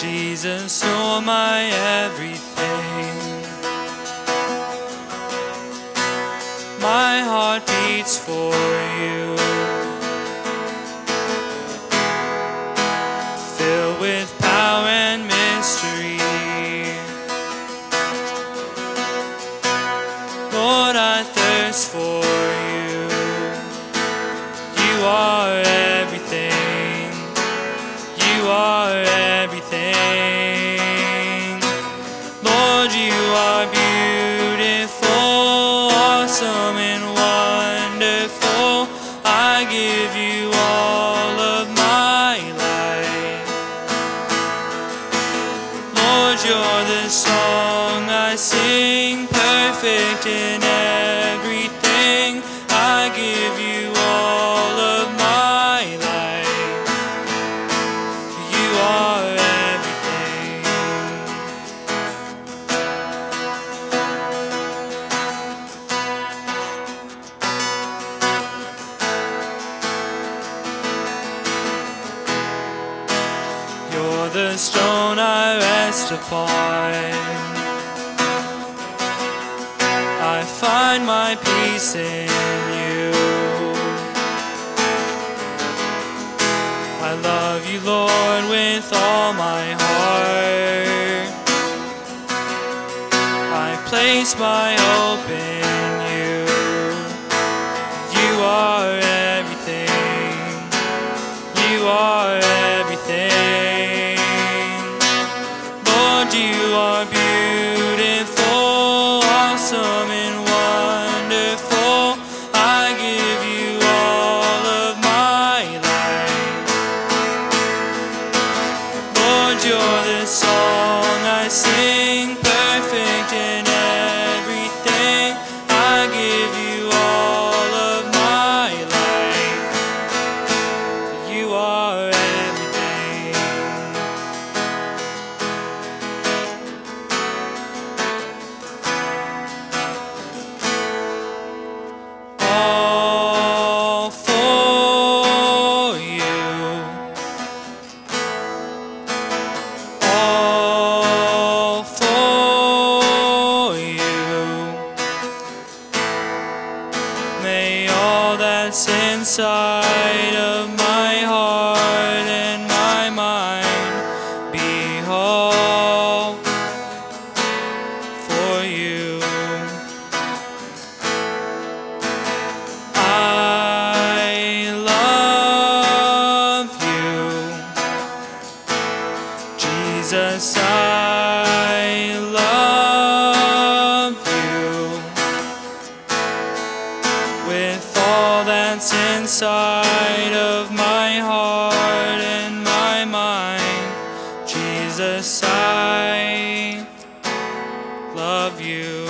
Jesus, you're my everything. My heart beats for you. Filled with power and mystery. Lord, I thirst for you are beautiful, awesome, and wonderful. I give you all of my life. Lord, you're the song I sing, perfect in everything. The stone I rest upon. I find my peace in you. I love you, Lord, with all my heart. I place my hope in you. You are everything. You are everything. May all that's inside of my heart and my mind be all for you. I love you, Jesus. I all that's inside of my heart and my mind. Jesus, I love you.